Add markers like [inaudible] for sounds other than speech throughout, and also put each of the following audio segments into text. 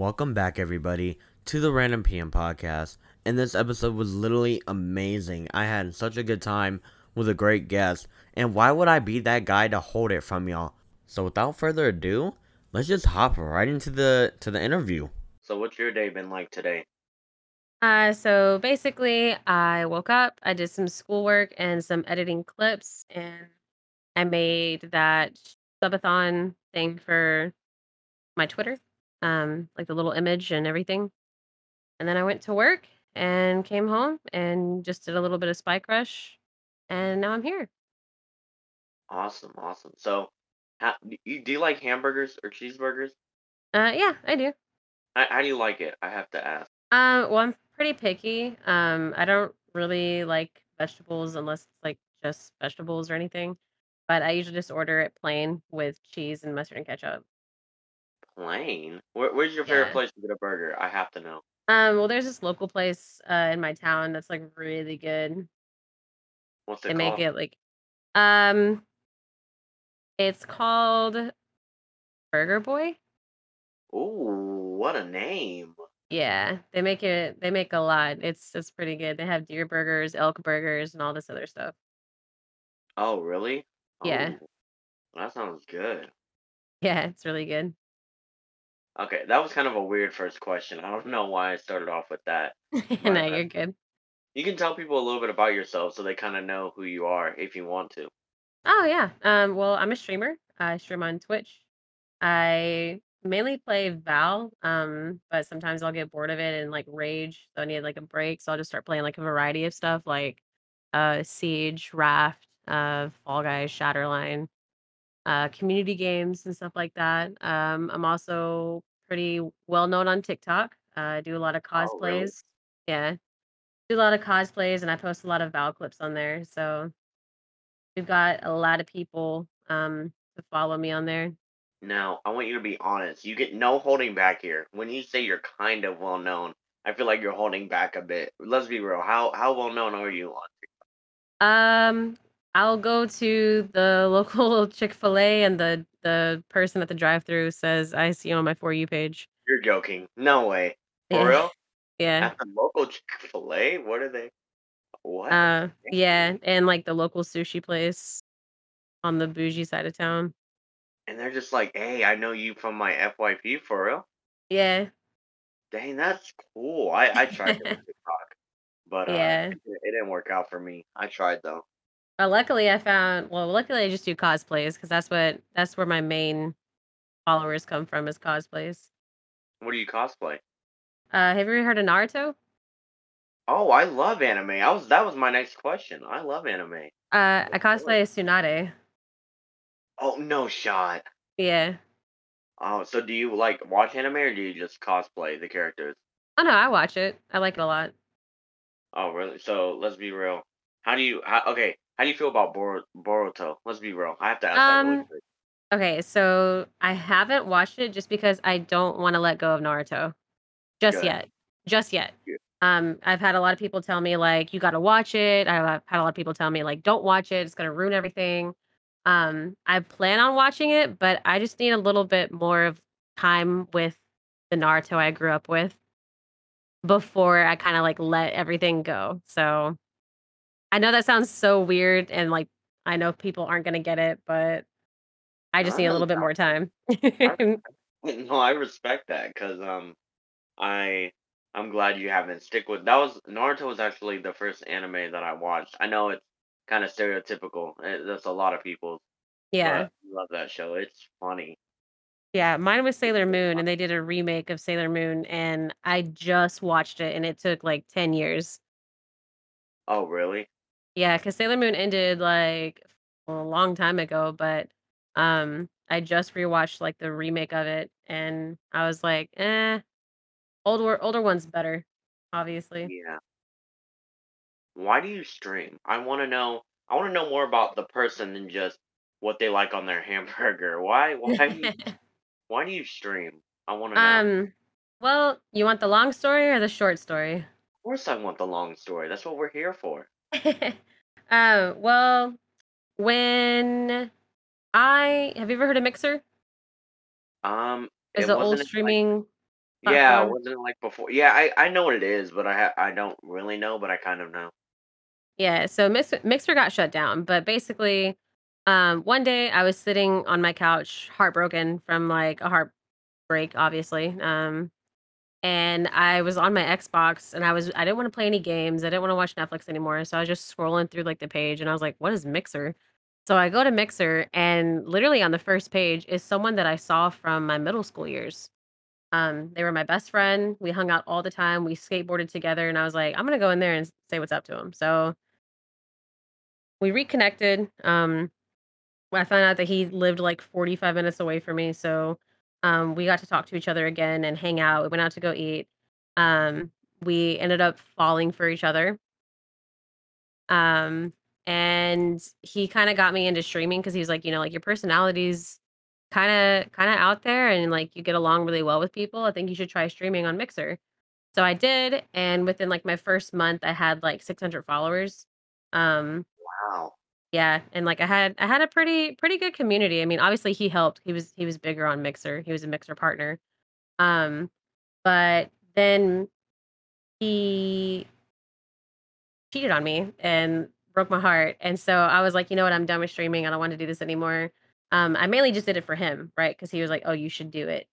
Welcome back, everybody, to the Random PM podcast. And this episode was literally amazing. I had such a good time with a great guest. And why would I be that guy to hold it from y'all? So without further ado, let's just hop right into the to the interview. So what's your day been like today? Uh, so basically, I woke up, I did some schoolwork and some editing clips, and I made that subathon thing for my Twitter, um, like the little image and everything. And then I went to work and came home and just did a little bit of Spy Crush, and now I'm here. Awesome, awesome. So, how, do you do you like hamburgers or cheeseburgers? Uh, yeah, I do. How, how do you like it? I have to ask. Uh, well, I'm pretty picky. Um, I don't really like vegetables unless it's like just vegetables or anything. But I usually just order it plain with cheese and mustard and ketchup. Plain? Where, where's your favorite Yeah. place to get a burger? I have to know. Um, well, there's this local place uh in my town that's like really good. What's They it make it like um it's called Burger Boy. Ooh, what a name. Yeah, they make it they make a lot. It's it's pretty good. They have deer burgers, elk burgers, and all this other stuff. Oh, really? Yeah. Oh, that sounds good. Yeah, it's really good. Okay, that was kind of a weird first question. I don't know why I started off with that, [laughs] No, uh, you're good. you can tell people a little bit about yourself so they kind of know who you are if you want to. Oh yeah. Um, well, I'm a streamer. I stream on Twitch. I mainly play Val, um, but sometimes I'll get bored of it and like rage, so I need like a break. So I'll just start playing like a variety of stuff like uh Siege, Raft, uh Fall Guys, Shatterline, uh community games and stuff like that. Um, I'm also pretty well known on TikTok. Uh, I do a lot of Oh, really? cosplays. Yeah, do a lot of cosplays and I post a lot of Val clips on there. So we've got a lot of people um to follow me on there. Now, I want you to be honest. You get no holding back here. When you say you're kind of well known, I feel like you're holding back a bit. Let's be real. How how well known are you on? TikTok? Um, I'll go to the [laughs] local Chick-fil-A and the the person at the drive-through says, "I see you on my For You page." You're joking. No way. For Yeah. real? Yeah. At the local Chick-fil-A? What are they? What? Uh, yeah, and like the local sushi place on the bougie side of town. And they're just like, hey, I know you from my FYP for real. Yeah. Dang, that's cool. I I tried it on [laughs] TikTok, but uh, Yeah. it, it didn't work out for me. I tried though. Luckily I found well, luckily I just do cosplays because that's what that's where my main followers come from is cosplays. What do you cosplay? Uh, have you ever heard of Naruto? Oh, I love anime. I was that was my next question. I love anime. Uh, I cosplay as Tsunade. Oh, no shot. Yeah. Oh, so do you like watch anime or do you just cosplay the characters? Oh no, I watch it. I like it a lot. Oh, really? So let's be real. How do you? How, okay, how do you feel about Bor- Boruto? Let's be real. I have to ask that really Um, quick. okay, so I haven't watched it just because I don't want to let go of Naruto just Good. yet. Just yet. Good. Um, I've had a lot of people tell me like you got to watch it. I've had a lot of people tell me like don't watch it. It's gonna ruin everything. Um, I plan on watching it, but I just need a little bit more of time with the Naruto I grew up with before I kind of like let everything go. So I know that sounds so weird and like I know people aren't gonna get it, but I just need a little bit more time. I, [laughs] [laughs] no, I respect that because um, I I'm glad you haven't stick with that was Naruto was actually the first anime that I watched. I know it's kind of stereotypical. eh, That's a lot of people, yeah. I love that show. It's funny. Yeah. Mine was Sailor Moon and they did a remake of Sailor Moon and I just watched it and it took like 10 years. Oh, really? Yeah, because Sailor Moon ended like a long time ago, but um I just rewatched like the remake of it and I was like, eh, older older one's better, obviously. Yeah. Why do you stream? I want to know. I want to know more about the person than just what they like on their [laughs] hamburger. Why? [laughs] Why do you? Why do you stream? I want to know. um, well, you want the long story or the short story? Of course, I want the long story. That's what we're here for. [laughs] um, well, when I have you ever heard of Mixer? Um, It's it an old wasn't like streaming. Yeah, wasn't it like before? Yeah, I I know what it is, but I ha I don't really know, but I kind of know. Yeah, so Mix Mixer got shut down, but basically, um, one day I was sitting on my couch, heartbroken from like a heartbreak, obviously. Um, and I was on my Xbox and I was I didn't want to play any games. I didn't want to watch Netflix anymore. So I was just scrolling through like the page and I was like, what is Mixer? So I go to Mixer and literally on the first page is someone that I saw from my middle school years. Um, they were my best friend. We hung out all the time. We skateboarded together and I was like, I'm gonna go in there and say what's up to him. So we reconnected. Um, I found out that he lived like 45 minutes away from me. So um, we got to talk to each other again and hang out. We went out to go eat. Um, we ended up falling for each other. Um, and he kind of got me into streaming because he was like, you know, like your personality's kind of kind of out there and like you get along really well with people. I think you should try streaming on Mixer. So I did, and within like my first month, I had like 600 followers. Um, Wow. Yeah, and, like, I had I had a pretty pretty good community. I mean, obviously, he helped. He was he was bigger on Mixer. He was a Mixer partner. Um, but then he cheated on me and broke my heart, and so I was like, "You know what? I'm done with streaming. I don't want to do this anymore." Um, I mainly just did it for him, right? Because he was like, "Oh, you should do it."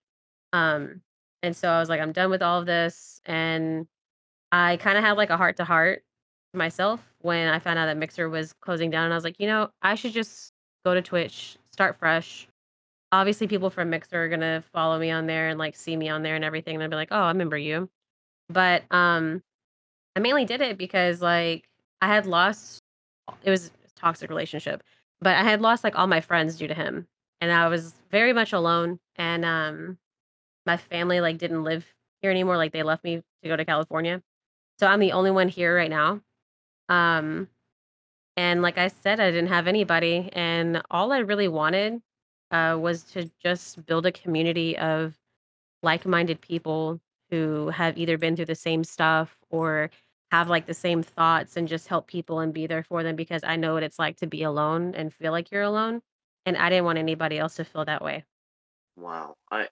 Um, and so I was like, "I'm done with all of this," and I kinda had, like, a heart to heart myself when I found out that Mixer was closing down, and I was like, "You know, I should just go to Twitch, start fresh." Obviously, people from Mixer are gonna follow me on there and, like, see me on there and everything, and they'll be like, "Oh, I remember you." But, um, I mainly did it because, like, I had lost it was a toxic relationship, but I had lost, like, all my friends due to him, and I was very much alone, and, um, my family, like, didn't live here anymore, like, they left me to go to California. So I'm the only one here right now. Um, and like I said, I didn't have anybody, and all I really wanted uh, was to just build a community of like-minded people who have either been through the same stuff or have like the same thoughts, and just help people and be there for them because I know what it's like to be alone and feel like you're alone, and I didn't want anybody else to feel that way. Wow. I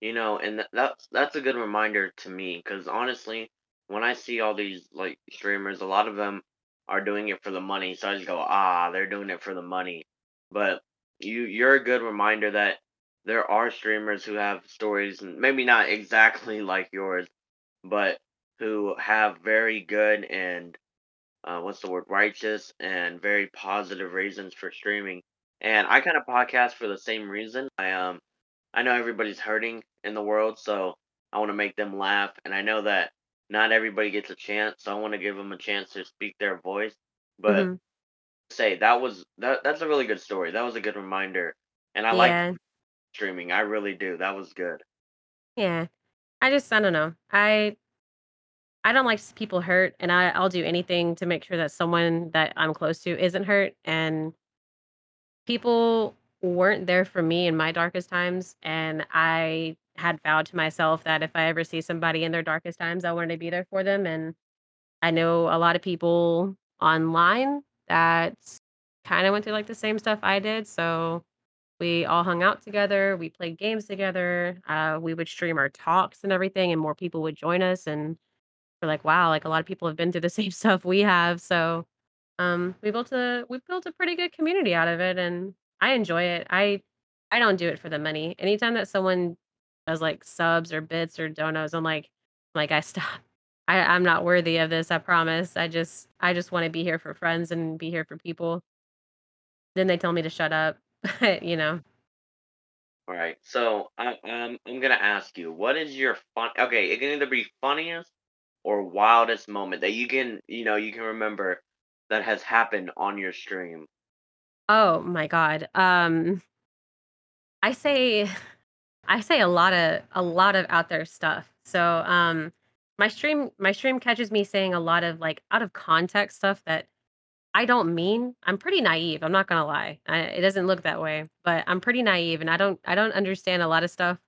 you know, and th that's that's a good reminder to me because honestly, when I see all these like streamers, a lot of them are doing it for the money. So I just go, ah, they're doing it for the money. But you you're a good reminder that there are streamers who have stories, and maybe not [laughs] exactly like yours, but who have very good and uh, what's the word, righteous and very positive reasons for streaming. And I kind of podcast for the same reason. I um I know everybody's hurting in the world, so I want to make them laugh. And I know that not everybody gets a chance, so I want to give them a chance to speak their voice. But Mhm. say that was that that's a really good story. That was a good reminder, and I like streaming. I really do. That was good. yeah. I just I don't know. I I don't like people hurt, and I I'll do anything to make sure that someone that I'm close to isn't hurt, and people weren't there for me in my darkest times, and I had vowed to myself that if I ever see somebody in their darkest times, I wanted to be there for them, and I know a lot of people online that kinda went through, like, the same stuff I did, so we all hung out together, we played games together, uh, we would stream our talks and everything, and more people would join us, and we're like, "Wow, like, a lot of people have been through the [laughs] same stuff we have," so, um, we built a we built a pretty good community out of it, and I enjoy it. I I don't do it for the money. Anytime that someone does, like, subs or bits or donos, I'm like like, "I stop. [laughs] I I'm not worthy of this, I promise. I just I just wanna be here for friends and be here for people." Then they tell me to shut up, [laughs] but, you know? All right. So I um I'm gonna ask you, what is your fun? Okay, it can either be funniest or wildest moment that you can you know you can remember that has happened on your stream. Oh my god. Um, I say [laughs] I say a lot of a lot of out there stuff. So, um, my stream my stream catches me saying a lot of, like, out of context stuff that I don't mean. I'm pretty naive, I'm not gonna lie. I it doesn't look that way, but I'm pretty naive, and I don't I don't understand a lot of stuff.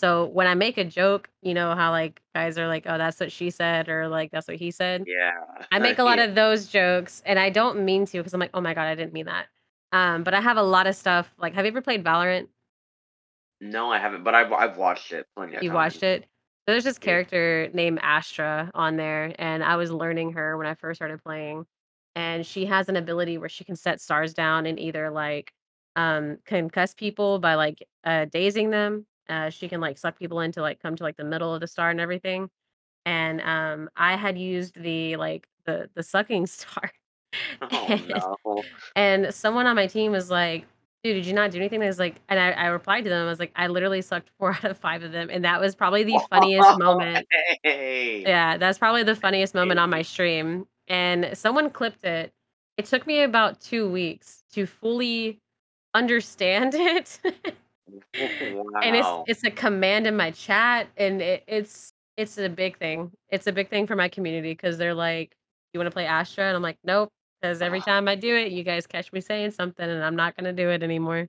So, when I make a joke, you know how, like, guys are like, "Oh, that's what she said," or, like, "That's what he said." Yeah. I make a lot of those jokes, and I don't mean to, because I'm like, "Oh my god, I didn't mean that." Um, but I have a lot of stuff like, have you ever played Valorant? No, I haven't, but I've I've watched it plenty of You watched it? There's this character named Astra on there, and I was learning her when I first started playing, and she has an ability where she can set stars down and either, like, um, concuss people by, like, uh, dazing them, uh, she can, like, suck people in to, like, come to, like, the middle of the star and everything, and, um, I had used the, like, the the sucking [laughs] star, Oh and no. and someone on my team was like, "Dude, did you not do anything?" I was like and I I replied to them, I was like, "I literally sucked [laughs] 4 out of 5 of them," and that was probably the funniest moment [laughs] hey. yeah, that's probably the funniest moment on my stream, and someone clipped it. It took me about 2 weeks to fully understand [laughs] it, wow. and it's it's a command in my chat, and it it's it's a big thing. It's a big thing for my community because they're like, "You wanna play Astra?" And I'm like, "Nope," because every Ah, time I do it, you guys catch me saying something, and I'm not gonna do it anymore.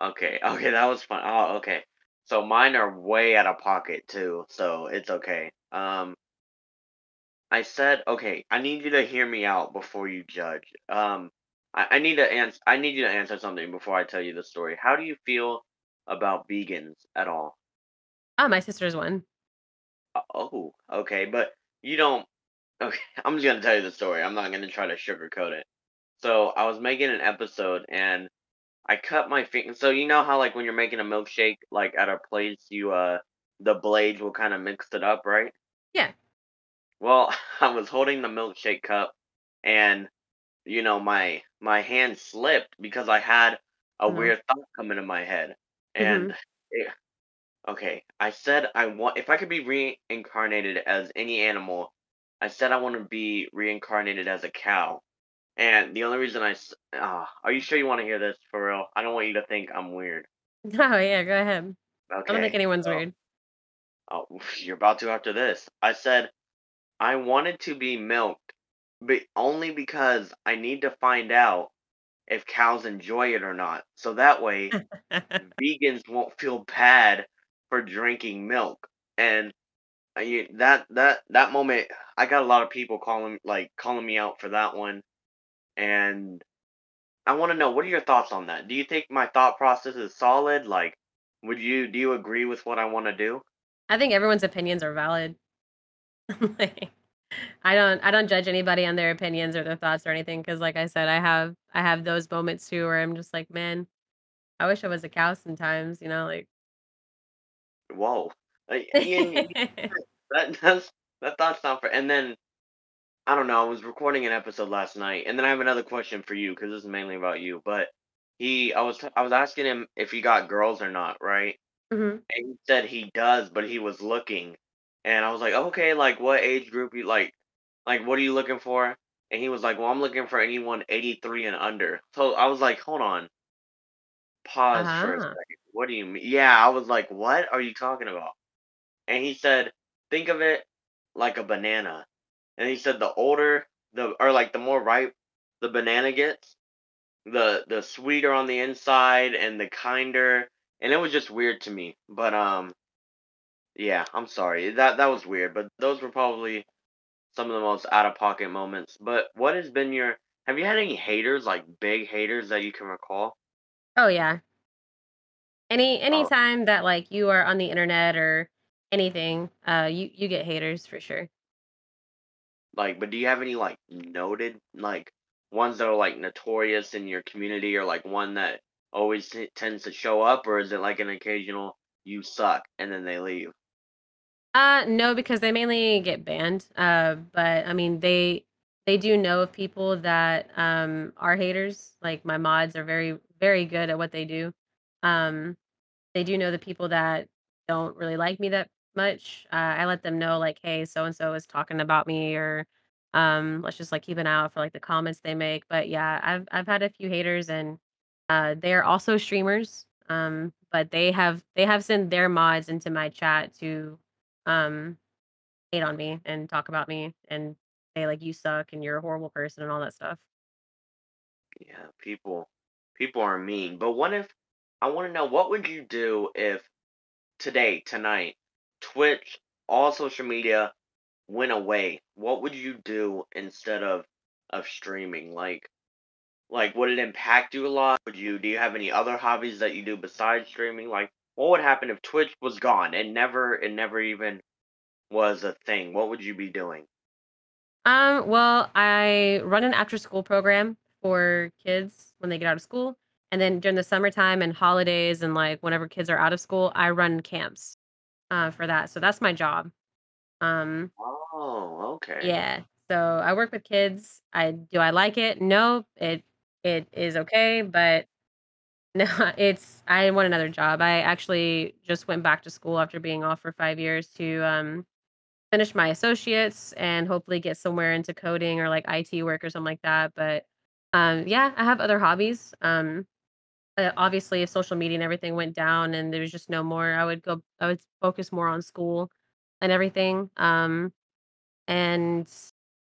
Okay, [laughs] okay, that was fun. Oh, okay. So mine are way out of pocket too, so it's okay. Um, I said, okay, I need you to hear me out before you judge. Um, I, I need to answer. I need you to answer something before I tell you the story. How do you feel about vegans at all? Oh, my sister's one. Oh, okay, but you don't. Okay, [laughs] I'm just gonna tell you the story. I'm not gonna try to sugarcoat it. So I was making an episode and I cut my finger. So you know how like when you're making a milkshake, like at a place, you uh the blades will kind of mix it up, right? Yeah. Well, [laughs] I was holding the milkshake cup, and you know my my hand slipped because I had a Uh-huh. weird thought come into my head, and it, okay, I said I want if I could be reincarnated as any animal, I said I want to be reincarnated as a cow. And the only reason I s- ah, are you sure you want to hear this for real? I don't want you to think I'm weird. [laughs] Oh, yeah, go ahead. I don't think anyone's so weird. oh, [laughs] you're about to after this. I said I wanted to be milked, but only because I need to find out if cows enjoy it or not. So that way, [laughs] vegans won't feel bad for drinking milk. And you, that that that moment, I got a lot of people calling like calling me out for that one. And I want to know what are your thoughts on that? Do you think my thought process is solid? Like, would you do you agree with what I want to do? I think everyone's opinions are valid. [laughs] Like, I don't I don't judge anybody on their opinions or their thoughts or anything because, like I said, I have I have those moments too where I'm just like, "Man, I wish I was a cow sometimes," you know, like Whoa, like, [laughs] that [laughs] that's that thought's not for. And then I don't know. I was recording an episode last night, and then I have another question for you because this is mainly about you. But he, I was, t- I was asking him if he got girls or not, right? Mhm. And he said he does, but he was looking, and I was like, okay, like what age group you like, like what are you looking for? And he was like, well, I'm looking for anyone 83 and under. So I was like, hold on, pause for a Uh-huh. second. What do you mean? Yeah, I was like, what are you talking about? And he said, think of it like a banana. And he said the older the or like the more ripe the banana gets, the the sweeter on the inside and the kinder. And it was just weird to me. But um yeah, I'm sorry. That that was weird, but those were probably some of the most out of pocket moments. But what has been your have you had any haters, like big haters that you can recall? Oh, yeah. Any Oh, anytime that, like, you are on the internet or anything, uh, you you get haters for sure. like but do you have any like noted like ones that are like notorious in your community or like one that always t- tends to show up or is it like an occasional you suck and then they leave? Uh, no, because they mainly get banned. Uh, but I mean, they they do know of people that um are haters. Like my mods are very very good at what they do. Um, they do know the people that don't really like me that much. Uh, I let them know like, hey, so and so is talking about me, or um, let's just like keep an eye out for like the comments they make. But yeah, I've I've had a few haters, and uh, they're also streamers. Um, but they have they have sent their mods into my chat to um hate on me and talk about me and say like you suck and you're a horrible person and all that stuff. Yeah, people people are mean. But what if I want to know what would you do if today, tonight, Twitch, all social media went away? What would you do instead of of streaming? Like Like, would it impact you a lot? Would you do you have any other hobbies that you do besides streaming? Like, what would happen if Twitch was gone and never it never even was a thing? What would you be doing? Um, well, I run an after school program for kids when they get out of school. And then during the summertime and holidays and like whenever kids are out of school, I run camps uh, for that. So that's my job. Um, Oh, okay. yeah. So I work with kids. I do I like it? No, it it is okay, but [laughs] no, it's I want another job. I actually just went back to school after being off for five years to um finish my associates and hopefully get somewhere into coding or like IT work or something like that. But um, yeah, I have other hobbies. Um, uh, obviously, if social media and everything went down and there was just no more, I would go. I would focus more on school and everything. Um, and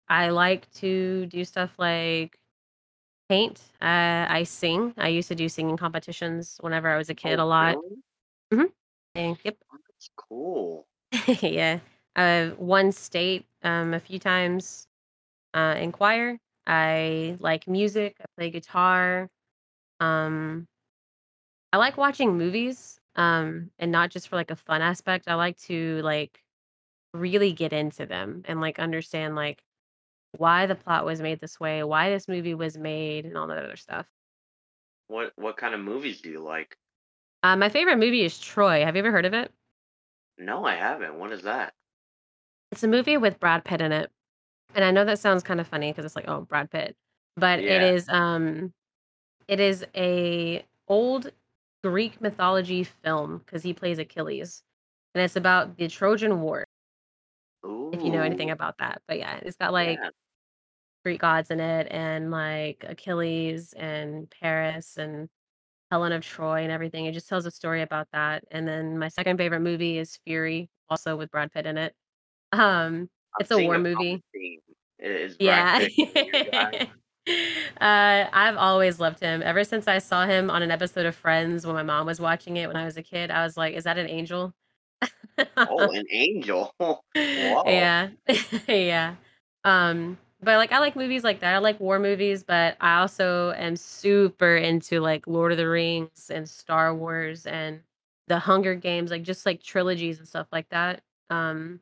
I like to do stuff like paint. Uh, I sing. I used to do singing competitions whenever I was a kid Oh, a lot. really? hmm And yep, That's cool. [laughs] yeah. I've won state um, a few times uh, in choir. I like music. I play guitar. Um, I like watching movies, um, and not just for like a fun aspect. I like to like really get into them and like understand like why the plot was made this way, why this movie was made, and all that other stuff. What what kind of movies do you like? Uh, my favorite movie is Troy. Have you ever heard of it? No, I haven't. What is that? It's a movie with Brad Pitt in it, and I know that sounds kind of funny because it's like, oh, Brad Pitt, but it Yeah. is um It is a old Greek mythology film because he plays Achilles, and it's about the Trojan War, if you know anything about that. But yeah, it's got like yeah. Greek gods in it and like Achilles and Paris and Helen of Troy and everything. It just tells a story about that. And then my second favorite movie is Fury, also with Brad Pitt in it. Um, it's a war movie. theme. I- Is Yeah. [laughs] [laughs] Pitt your guy? Uh, I've always loved him. Ever since I saw him on an episode of Friends when my mom was watching it when I was a kid, I was like, "Is that an angel?" Oh, [laughs] an angel. [laughs] Yeah. [laughs] Yeah. Um, but, like, I like movies like that. I like war movies, but I also am super into, like, Lord of the Rings and Star Wars and The Hunger Games, like, just, like, trilogies and stuff like that. Um,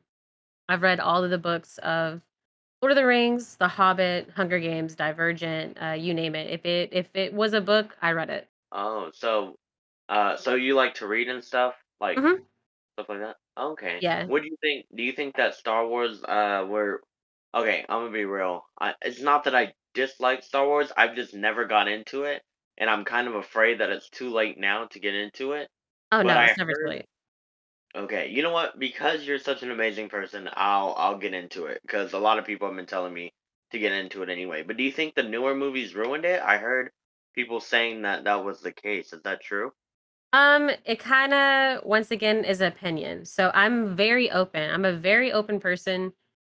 I've read all of the books of Lord of the Rings, The Hobbit, Hunger Games, Divergent, uh, you name it. If it if it was a book, I read it. Oh, so uh so you like to read and stuff? Like Mhm. stuff like that? Okay. Yeah. What do you think? Do you think that Star Wars uh were Okay, I'm gonna be real. I, it's not that I dislike Star Wars. I've just never got into it, and I'm kind of afraid that it's too late now to get into it. Oh, But no, I it's never too late. Okay, you know what? Because you're such an amazing person, I'll I'll get into it because a lot of people have been telling me to get into it anyway. But do you think the newer movies ruined it? I heard people saying that that was the case. Is that true? Um, it kinda, once again, is opinion. So I'm very open. I'm a very open person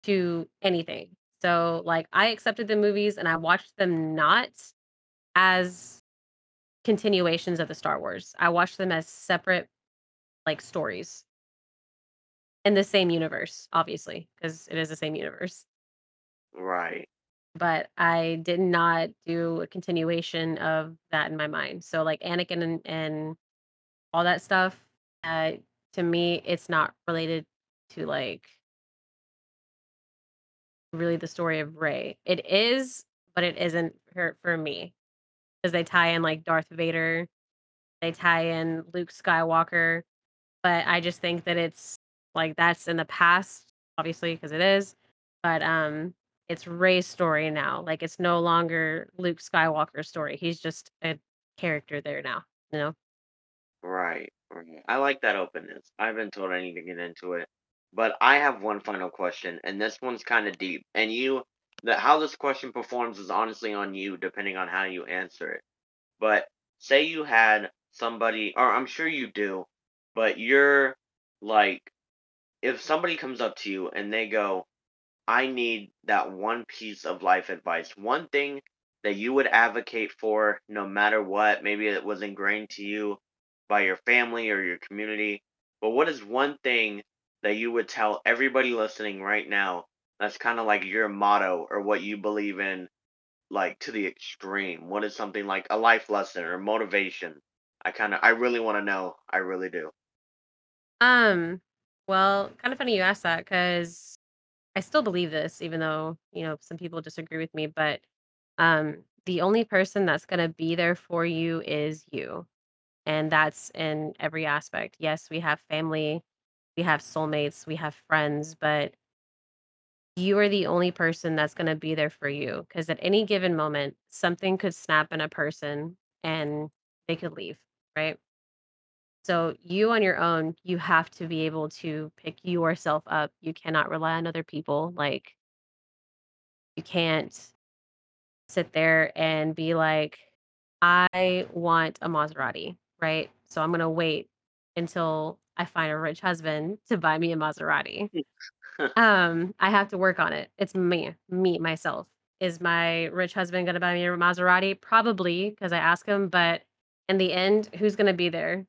to anything. So, like, I accepted the movies and I watched them not as continuations of the Star Wars. I watched them as separate, like, stories in the same universe, obviously, because it is the same universe. Right. But I did not do a continuation of that in my mind. So, like, Anakin and and all that stuff, uh, to me, it's not related to, like, really the story of Rey. It is, but it isn't for for me because they tie in, like, Darth Vader, they tie in Luke Skywalker, but I just think that it's like, that's in the past, obviously, because it is, but, um, it's Rey's story now, like, it's no longer Luke Skywalker's story, he's just a character there now, you know? Right. I like that openness. I've been told I need to get into it. But I have one final question, and this one's kind of deep. And you, the how this question performs is honestly on you, depending on how you answer it. But say you had somebody, or I'm sure you do, but you're like, if somebody comes up to you and they go, I need that one piece of life advice, one thing that you would advocate for no matter what, maybe it was ingrained to you by your family or your community, but what is one thing that you would tell everybody listening right now that's kind of like your motto or what you believe in like to the extreme? What is something like a life lesson or motivation? I kind of I really want to know. I really do. Um, well, kind of funny you asked that because I still believe this, even though, you know, some people disagree with me, but um, the only person that's going to be there for you is you. And that's in every aspect. Yes, we have family, we have soulmates, we have friends, but you are the only person that's going to be there for you because at any given moment, something could snap in a person and they could leave, right? So you on your own, you have to be able to pick yourself up. You cannot rely on other people. Like you can't sit there and be like, I want a Maserati, right? So I'm gonna wait until I find a rich husband to buy me a Maserati. [laughs] Um, I have to work on it. It's me, me, myself. Is my rich husband gonna buy me a Maserati? Probably, because I ask him, but in the end, who's gonna be there?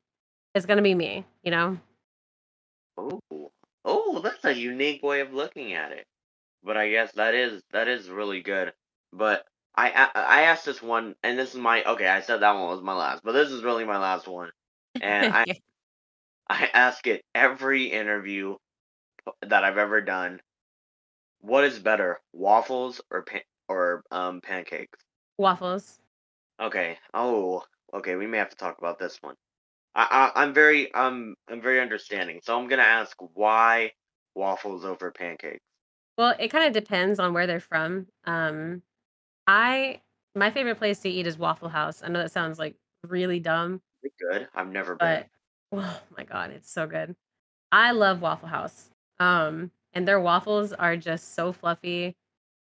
It's gonna be me, you know? Oh, oh, that's a unique way of looking at it. But I guess that is that is really good. But I I, I asked this one, and this is my okay. I said that one was my last, but this is really my last one. And [laughs] I I ask it every interview that I've ever done. What is better, waffles or pan- or um pancakes? Waffles. Okay. Oh, okay. We may have to talk about this one. I, I I'm very um I'm very understanding. So I'm gonna ask why waffles over pancakes. Well, it kinda depends on where they're from. Um, I my favorite place to eat is Waffle House. I know that sounds, like, really dumb, Is it good? I've never been. but [sighs] oh my god, it's so good. I love Waffle House. Um, and their waffles are just so fluffy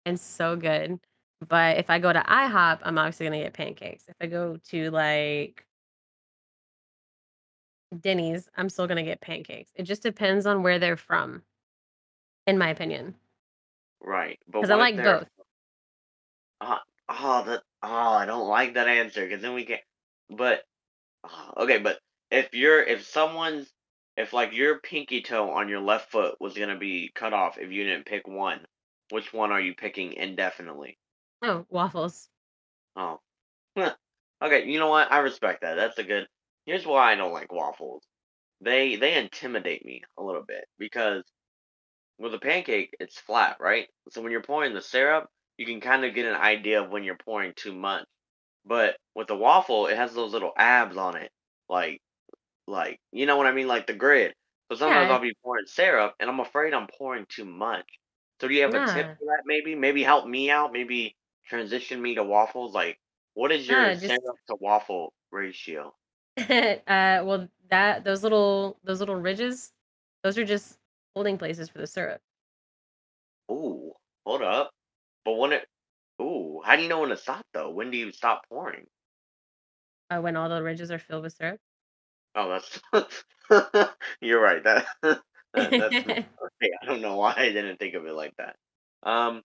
and so good. But if I go to IHOP, I'm obviously gonna get pancakes. If I go to, like, Denny's, I'm still gonna get pancakes. It just depends on where they're from, in my opinion, Right. Because I like both. uh, oh that oh I don't like that answer because then we get but okay but if you're if someone's if like your pinky toe on your left foot was gonna be cut off if you didn't pick one, which one are you picking indefinitely? Oh, waffles. Oh, [laughs] okay. You know what? I respect that. That's a good. Here's why I don't like waffles. They they intimidate me a little bit because with a pancake it's flat, right? So when you're pouring the syrup, you can kind of get an idea of when you're pouring too much. But with the waffle, it has those little abs on it, like like you know what I mean, like the grid. So sometimes Yeah, I'll be pouring syrup, and I'm afraid I'm pouring too much. So do you have a tip for that? Maybe maybe help me out. Maybe transition me to waffles. Like, what is your just syrup to waffle ratio? [laughs] uh, well, that those little those little ridges, those are just holding places for the syrup. Ooh, hold up. But when it, ooh, how do you know when to stop though? When do you stop pouring? Uh, when all the ridges are filled with syrup. Oh, that's [laughs] you're right. That, [laughs] that that's okay. I don't know why I didn't think of it like that. Um,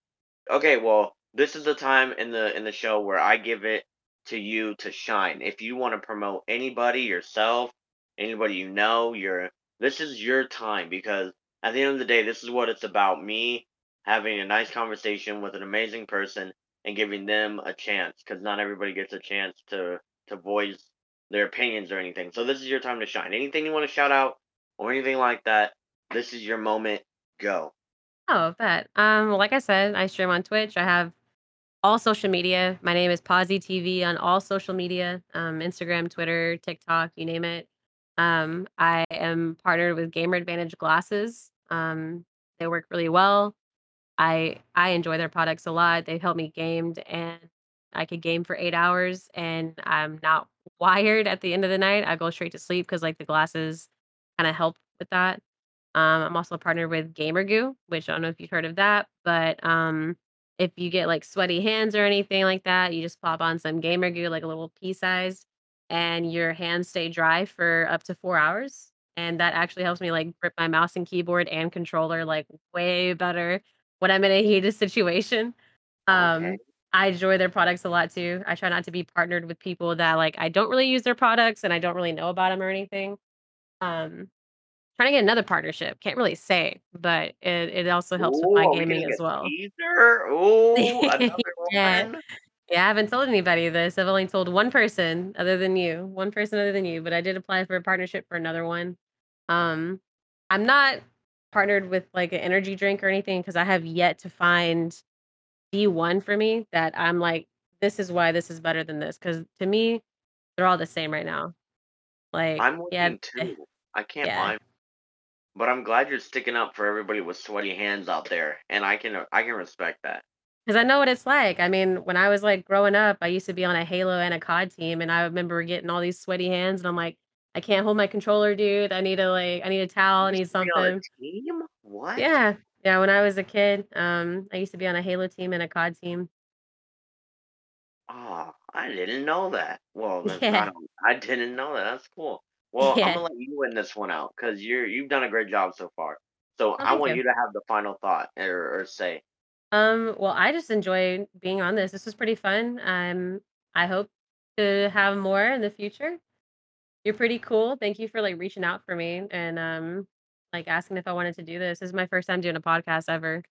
okay, well, this is the time in the in the show where I give it to you to shine. If you want to promote anybody, yourself, anybody you know, your this is your time because at the end of the day, this is what it's about. Me having a nice conversation with an amazing person and giving them a chance because not everybody gets a chance to to voice their opinions or anything. So this is your time to shine. Anything you want to shout out or anything like that, this is your moment. Go. Oh, bet. Um, well, like I said, I stream on Twitch. I have all social media. My name is Pawsy TV on all social media, um, Instagram, Twitter, TikTok, you name it. Um, I am partnered with Gamer Advantage glasses. Um, they work really well. I I enjoy their products a lot. They've helped me gamed and I could game for 8 hours and I'm not wired at the end of the night. I go straight to sleep because like the glasses kind of help with that. Um, I'm also partnered with Gamer Goo, which I don't know if you've heard of that, but um, if you get like sweaty hands or anything like that, you just pop on some Gamer Goo, like a little pea size, and your hands stay dry for up to four hours. And that actually helps me like grip my mouse and keyboard and controller like way better when I'm in a heated [laughs] situation. Okay. Um, I enjoy their products a lot too. I try not to be partnered with people that like I don't really use their products and I don't really know about them or anything. Um, Trying to get another partnership, can't really say, but it it also helps with my Ooh, are we gaming as well. teaser? Ooh, [laughs] another Yeah. one? Yeah, I haven't told anybody this. I've only told one person other than you, one person other than you, but I did apply for a partnership for another one. Um, I'm not partnered with like an energy drink or anything because I have yet to find the one for me that I'm like, this is why this is better than this. Because to me, they're all the same right now. Like, I'm yeah, eh, too. I can't yeah. buy, but I'm glad you're sticking up for everybody with sweaty hands out there, and I can I can respect that. Because I know what it's like. I mean, when I was like growing up, I used to be on a Halo and a COD team, and I remember getting all these sweaty hands, and I'm like, I can't hold my controller, dude. I need a like, I need a towel, I need to be on a something. team? What? Yeah, yeah. When I was a kid, um, I used to be on a Halo team and a COD team. Oh, I didn't know that. Well, [laughs] that's Yeah, not I didn't know that. That's cool. Well, I'm gonna let you win this one out because you're you've done a great job so far. So Oh, I want you. you to have the final thought or, or say, Um, well, I just enjoy being on this. This was pretty fun. Um, I hope to have more in the future. You're pretty cool. Thank you for like reaching out for me and um like asking if I wanted to do this. This is my first time doing a podcast ever.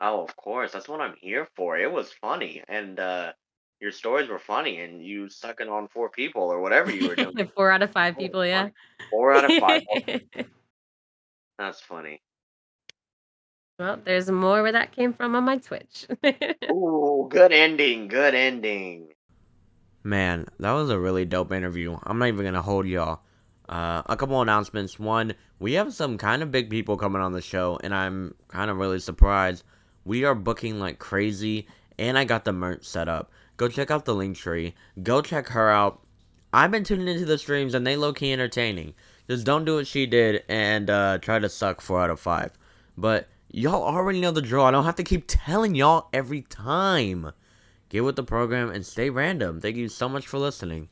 "Oh, of course, that's what I'm here for." It was funny, and uh, your stories were funny, and you sucking on four people or whatever you were doing. [laughs] Four out of five That people, yeah. Four out of five. [laughs] That's funny. well, there's more where that came from on my Twitch. [laughs] Ooh, good ending. Good ending. Man, that was a really dope interview. I'm not even gonna hold y'all. Uh, a couple announcements. One, we have some kind of big people coming on the show, and I'm kind of really surprised. We are booking like crazy, and I got the merch set up. Go check out the link tree. Go check her out. I've been tuning into the streams, and they low key entertaining. Just don't do what she did and uh, try to suck four out of five. But y'all already know the drill. I don't have to keep telling y'all every time. Get with the program and stay random. Thank you so much for listening.